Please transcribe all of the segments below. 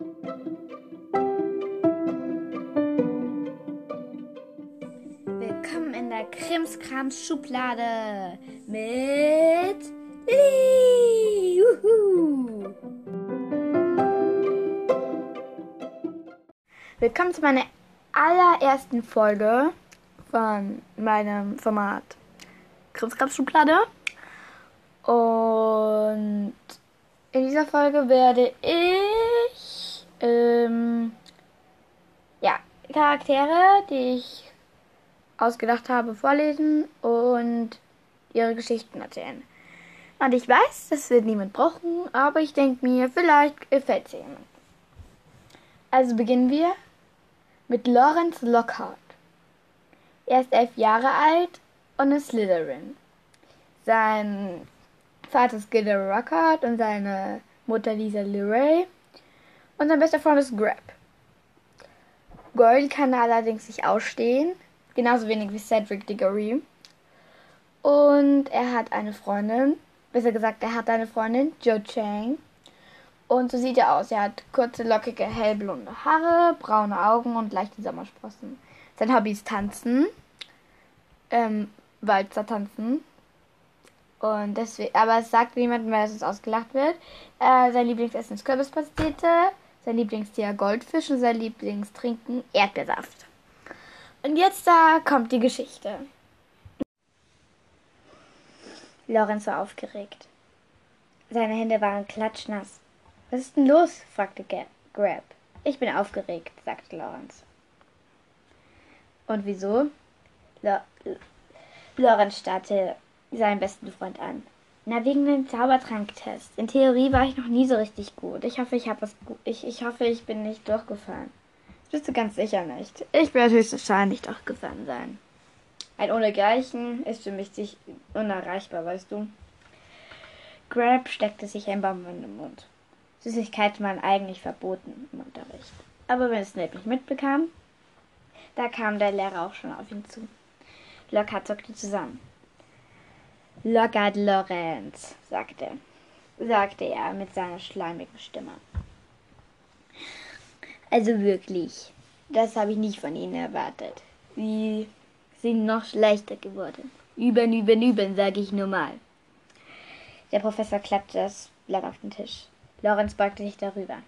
Willkommen in der Krimskrams Schublade mit Lilly. Willkommen zu meiner allerersten Folge von meinem Format Krimskrams Schublade. Und in dieser Folge werde ich ähm, ja, Charaktere, die ich ausgedacht habe, vorlesen und ihre Geschichten erzählen. Und ich weiß, das wird niemand brauchen, aber ich denke mir, vielleicht gefällt es jemand. Also beginnen wir mit Lawrence Lockhart. Er ist elf Jahre alt und ist Slytherin. Sein Vater ist Gilderoy Lockhart und seine Mutter Lisa Leray. Und sein bester Freund ist Grab. Goyle kann allerdings nicht ausstehen, genauso wenig wie Cedric Diggory. Und er hat eine Freundin, besser gesagt, er hat eine Freundin, Jo Chang. Und so sieht er aus. Er hat kurze, lockige, hellblonde Haare, braune Augen und leichte Sommersprossen. Sein Hobby ist Tanzen. Ähm, Walzer tanzen. Und deswegen, aber es sagt niemandem, weil es ausgelacht wird. Äh, sein Lieblingsessen ist Kürbispastete, sein Lieblingstier Goldfisch und sein Lieblingstrinken Erdbeersaft. Und jetzt da kommt die Geschichte. Lorenz war aufgeregt. Seine Hände waren klatschnass. Was ist denn los? fragte Grab. Ich bin aufgeregt, sagte Lorenz. Und wieso? Lo Lorenz starrte seinen besten Freund an. Na, wegen dem Zaubertranktest. In Theorie war ich noch nie so richtig gut. Ich hoffe, ich habe was gut. Ich, ich hoffe, ich bin nicht durchgefallen. Das bist du ganz sicher nicht. Ich werde höchstwahrscheinlich durchgefallen sein. Ein Ohnegleichen ist für mich sich unerreichbar, weißt du. Grab steckte sich ein Baum in den Mund. Süßigkeiten waren eigentlich verboten im Unterricht. Aber wenn Snape nicht mitbekam, da kam der Lehrer auch schon auf ihn zu. Lockhart zuckte zusammen. Lockhart Lorenz, sagte, sagte er mit seiner schleimigen Stimme. Also wirklich, das habe ich nicht von Ihnen erwartet. Sie sind noch schlechter geworden. Üben, üben, üben, sage ich nur mal. Der Professor klappte das Blatt auf den Tisch. Lorenz beugte sich darüber.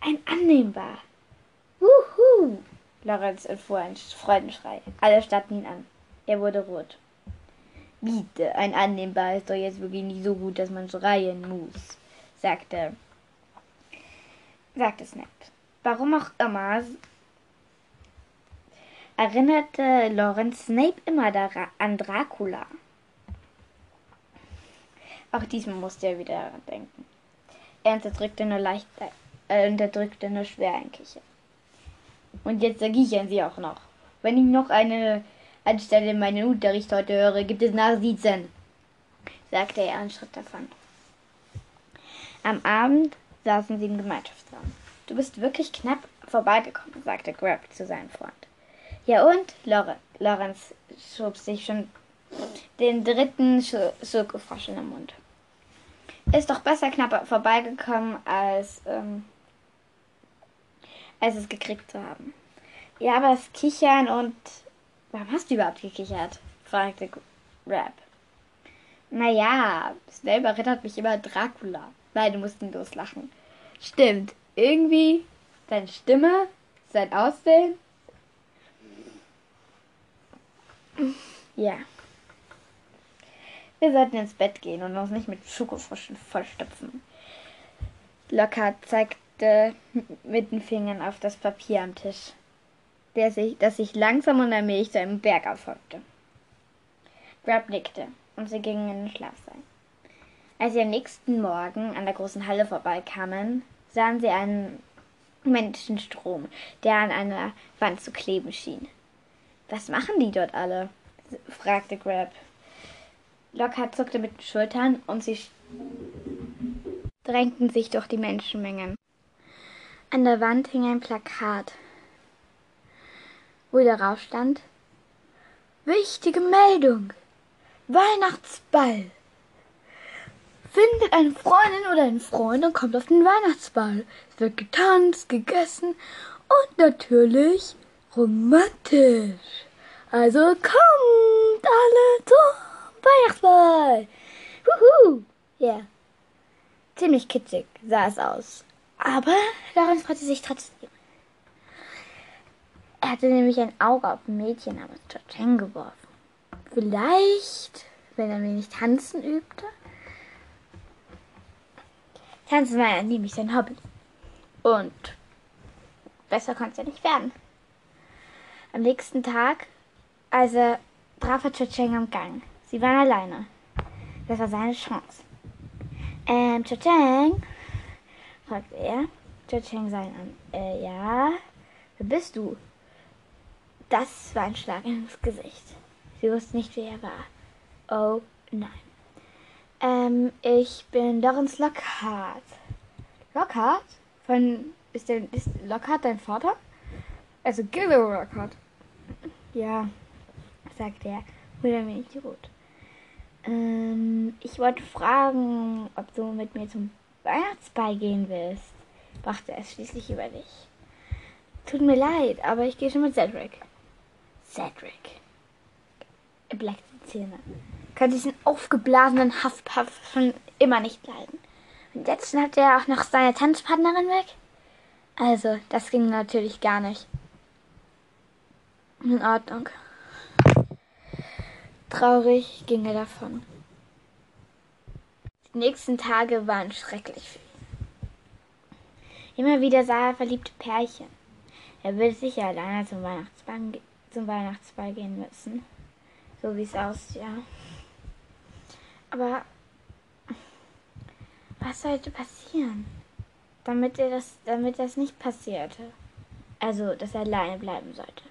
Ein annehmbar. Wuhu! Lorenz entfuhr ein Freudenschrei. Alle starrten ihn an. Er wurde rot. Bitte, ein annehmbar ist doch jetzt wirklich nicht so gut, dass man schreien muss, sagte, sagte Snap. Warum auch immer erinnerte Lorenz Snape immer an Dracula. Auch diesmal musste er wieder daran denken. Er unterdrückte nur leicht, äh, unterdrückte nur schwer ein Kichern. Und jetzt kichern sie auch noch. Wenn ich noch eine anstelle meinen Unterricht heute höre, gibt es Nachsitzen, sagte er einen Schritt davon. Am Abend saßen sie im Gemeinschaftsraum. Du bist wirklich knapp vorbeigekommen, sagte Grab zu seinem Freund. Ja und? Lore, Lorenz schob sich schon den dritten Schokofrosch in den Mund. Ist doch besser knapp vorbeigekommen, als, ähm, als es gekriegt zu haben. Ja, aber das Kichern und... Warum hast du überhaupt gekichert? fragte Rap. Naja, Snape erinnert mich immer an Dracula. Beide mussten loslachen. Stimmt, irgendwie seine Stimme, sein Aussehen. Ja. Wir sollten ins Bett gehen und uns nicht mit Schokofröschen vollstopfen. Lockhart zeigte mit den Fingern auf das Papier am Tisch, der sich, das sich langsam und allmählich zu einem Berg auffolgte. Grab nickte und sie gingen in den Schlafsaal. Als sie am nächsten Morgen an der großen Halle vorbeikamen, sahen sie einen Menschenstrom, der an einer Wand zu kleben schien. Was machen die dort alle? fragte Grab. Lockhart zuckte mit den Schultern und sie drängten sich durch die Menschenmengen. An der Wand hing ein Plakat, wo darauf stand Wichtige Meldung. Weihnachtsball. findet eine Freundin oder einen Freund und kommt auf den Weihnachtsball. Es wird getanzt, gegessen und natürlich romantisch. Also kommt alle zum Weihnachtsball. Wuhu! Ja. Yeah. Ziemlich kitzig sah es aus. Aber daran freute sich trotzdem. Er hatte nämlich ein Auge auf ein Mädchen namens George geworfen. Vielleicht, wenn er wenig tanzen übte. Tanzen war ja nämlich sein Hobby. Und besser konnte es ja nicht werden. Am nächsten Tag, also traf er Chacheng am Gang. Sie waren alleine. Das war seine Chance. Ähm, Chacheng, fragte er. Chacheng sah ihn an. Äh, ja, wer bist du? Das war ein Schlag ins Gesicht. Sie wusste nicht, wer er war. Oh nein. Ähm, ich bin Lawrence Lockhart. Lockhart? Von. Ist, der, ist Lockhart dein Vater? Also Gilderoy Lockhart. Ja, sagte er, mit ein wenig rot. Ähm, ich wollte fragen, ob du mit mir zum Weihnachtsball gehen willst, brachte es schließlich über dich. Tut mir leid, aber ich gehe schon mit Cedric. Cedric. Er bleckte die Zähne. Kann diesen aufgeblasenen Haftpuff schon immer nicht leiden. Und jetzt hat er auch noch seine Tanzpartnerin weg? Also, das ging natürlich gar nicht. In Ordnung. Traurig ging er davon. Die nächsten Tage waren schrecklich für ihn. Immer wieder sah er verliebte Pärchen. Er würde sicher alleine zum Weihnachtsball, zum Weihnachtsball gehen müssen. So wie es aussah. Aber was sollte passieren, damit er das, damit das nicht passierte? Also, dass er alleine bleiben sollte.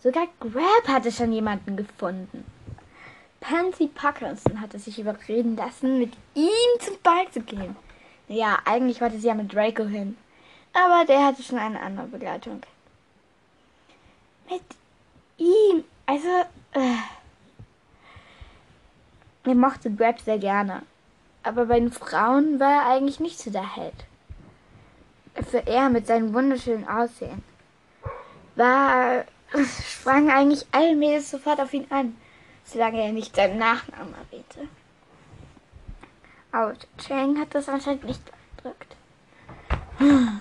Sogar Grab hatte schon jemanden gefunden. Pansy Parkinson hatte sich überreden lassen, mit ihm zum Ball zu gehen. Ja, eigentlich wollte sie ja mit Draco hin. Aber der hatte schon eine andere Begleitung. Mit ihm. Also, äh. Er mochte Grab sehr gerne. Aber bei den Frauen war er eigentlich nicht so der Held. Für er mit seinem wunderschönen Aussehen war, sprang eigentlich Mädels sofort auf ihn an solange er nicht seinen Nachnamen erwähnte. Aber Chang hat das anscheinend nicht beeindruckt. Er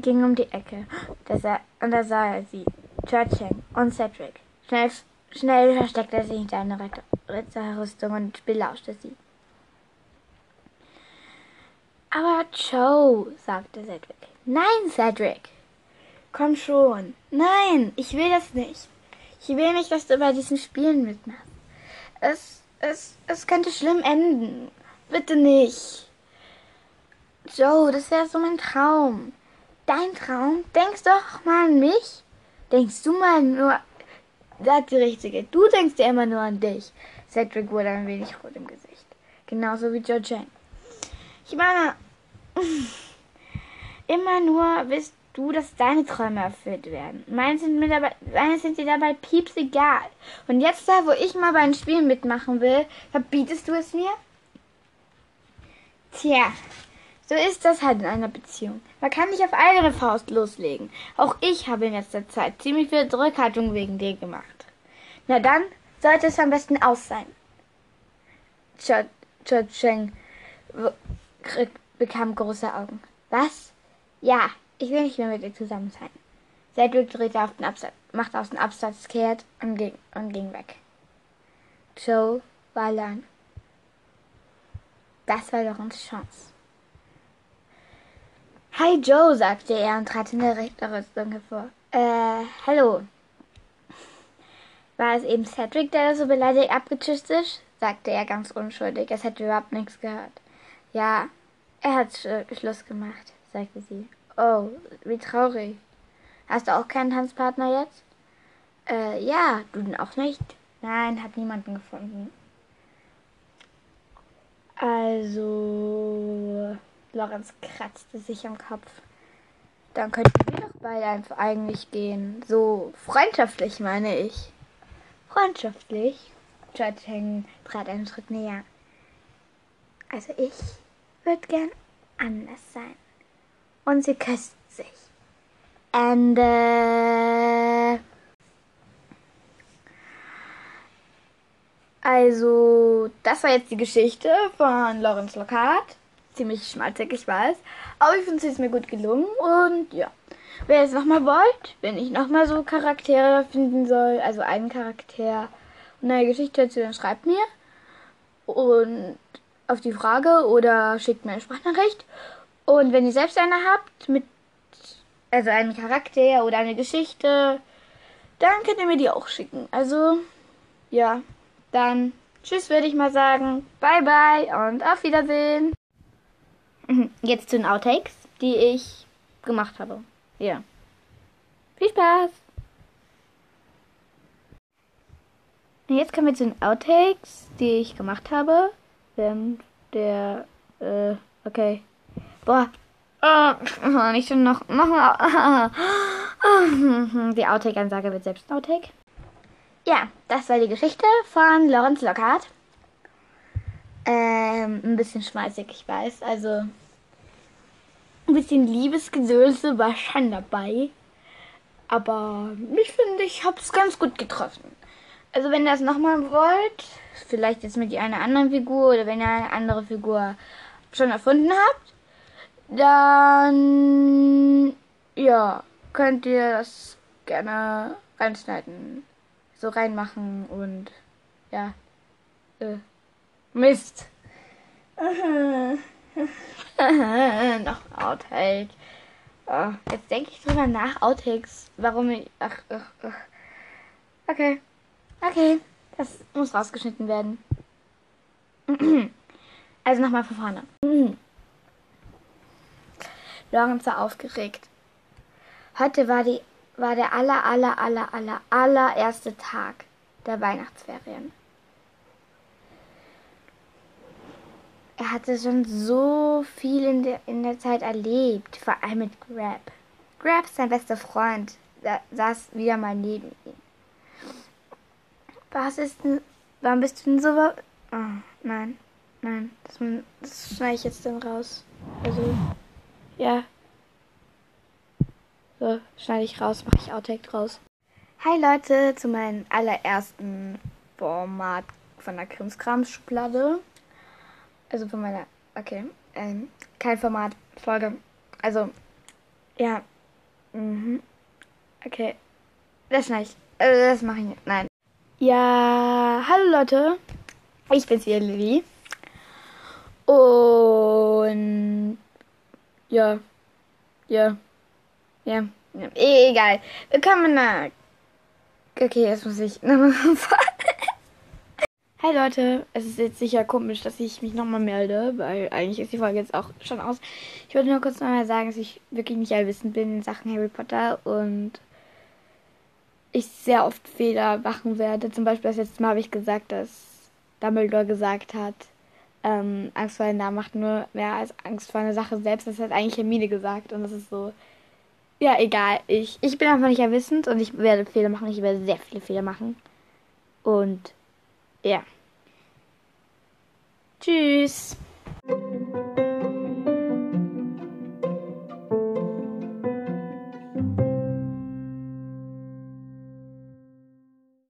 ging um die Ecke er, und da sah er sie, Chang und Cedric. Schnell, schnell versteckte er sich hinter einer Ritterrüstung und belauschte sie. Aber Joe, sagte Cedric. Nein, Cedric. Komm schon. Nein, ich will das nicht. Ich will nicht, dass du bei diesen Spielen mitmachst. Es, es, es könnte schlimm enden. Bitte nicht. Joe, das wäre so mein Traum. Dein Traum? Denkst doch mal an mich. Denkst du mal nur. Sag die Richtige. Du denkst ja immer nur an dich. Cedric wurde ein wenig rot im Gesicht. Genauso wie Jane. Ich meine, immer nur bist du, dass deine Träume erfüllt werden. Meine sind, mir dabei, meine sind dir dabei pieps egal. Und jetzt da, wo ich mal bei einem Spiel mitmachen will, verbietest du es mir? Tja, so ist das halt in einer Beziehung. Man kann nicht auf eigene Faust loslegen. Auch ich habe in letzter Zeit ziemlich viel Zurückhaltung wegen dir gemacht. Na dann sollte es am besten aus sein. Cheng bekam große Augen. Was? Ja, ich will nicht mehr mit ihr zusammen sein. Cedric drehte auf den Absatz, machte aus dem Absatz kehrt und ging, und ging weg. Joe war allein. Das war Lorenz Chance. Hi Joe, sagte er und trat in der Richterrüstung hervor. Äh, hallo. War es eben Cedric, der so beleidigt abgetischt ist? sagte er ganz unschuldig. Es hätte überhaupt nichts gehört. Ja, er hat Schluss gemacht, sagte sie. Oh, wie traurig. Hast du auch keinen Tanzpartner jetzt? Äh, ja, du denn auch nicht? Nein, hat niemanden gefunden. Also, Lorenz kratzte sich am Kopf. Dann könnten wir doch beide einfach eigentlich gehen. So freundschaftlich, meine ich. Freundschaftlich? Churchill trat einen Schritt näher. Also ich würde gern anders sein. Und sie küssten sich. Ende. Also, das war jetzt die Geschichte von Lawrence Lockhart. Ziemlich schmalzig, ich weiß. Aber ich finde es ist mir gut gelungen. Und ja, wer es nochmal wollt, wenn ich nochmal so Charaktere finden soll, also einen Charakter und eine Geschichte dazu, dann schreibt mir. Und auf die Frage oder schickt mir eine Sprachnachricht. Und wenn ihr selbst eine habt, mit also einen Charakter oder eine Geschichte, dann könnt ihr mir die auch schicken. Also, ja, dann tschüss würde ich mal sagen. Bye bye und auf Wiedersehen. Jetzt zu den Outtakes, die ich gemacht habe. Ja. Viel Spaß! Und jetzt kommen wir zu den Outtakes, die ich gemacht habe. Während der, äh, okay. Boah. Oh, nicht schon noch, noch, Die Outtake-Ansage wird selbst Outtake. Ja, das war die Geschichte von Lawrence Lockhart. Ähm, ein bisschen schmeißig, ich weiß. Also, bisschen Liebesgesülze war schon dabei. Aber ich finde, ich habe es ganz gut getroffen. Also, wenn ihr das nochmal wollt, vielleicht jetzt mit einer anderen Figur oder wenn ihr eine andere Figur schon erfunden habt, dann ja, könnt ihr das gerne reinschneiden, so reinmachen und ja, äh, Mist. Noch Outtake. Oh, jetzt denke ich drüber nach, Outtakes. Warum ich. Ach, ach, ach. Okay. Okay. Das muss rausgeschnitten werden. Also nochmal von vorne. Lorenz war aufgeregt. Heute war, die, war der aller, aller, aller, aller, allererste Tag der Weihnachtsferien. Hatte schon so viel in der, in der Zeit erlebt, vor allem mit Grab. Grab, sein bester Freund, saß wieder mal neben ihm. Was ist denn. Warum bist du denn so. Oh, nein. Nein. Das, das schneide ich jetzt dann raus. Also. Ja. So, schneide ich raus, mache ich Outtake draus. Hi Leute, zu meinem allerersten Format von der Krimskrams-Schublade. Also von meiner. Okay. Ähm, kein Format, Folge. Also. Ja. Mhm. Okay. Das schneide ich. Also das mache ich nicht. Nein. Ja, hallo Leute. Ich bin's wieder Lilly. Und ja. Ja. Ja. ja. Egal. Willkommen nach. Okay, jetzt muss ich nochmal Hi Leute, es ist jetzt sicher komisch, dass ich mich nochmal melde, weil eigentlich ist die Folge jetzt auch schon aus. Ich wollte nur kurz nochmal sagen, dass ich wirklich nicht allwissend bin in Sachen Harry Potter und ich sehr oft Fehler machen werde. Zum Beispiel das letzte Mal habe ich gesagt, dass Dumbledore gesagt hat, ähm, Angst vor den Namen macht nur mehr als Angst vor einer Sache selbst. Das hat eigentlich Hermine gesagt und das ist so, ja, egal. Ich, ich bin einfach nicht erwissend und ich werde Fehler machen. Ich werde sehr viele Fehler machen. Und ja. Tschüss.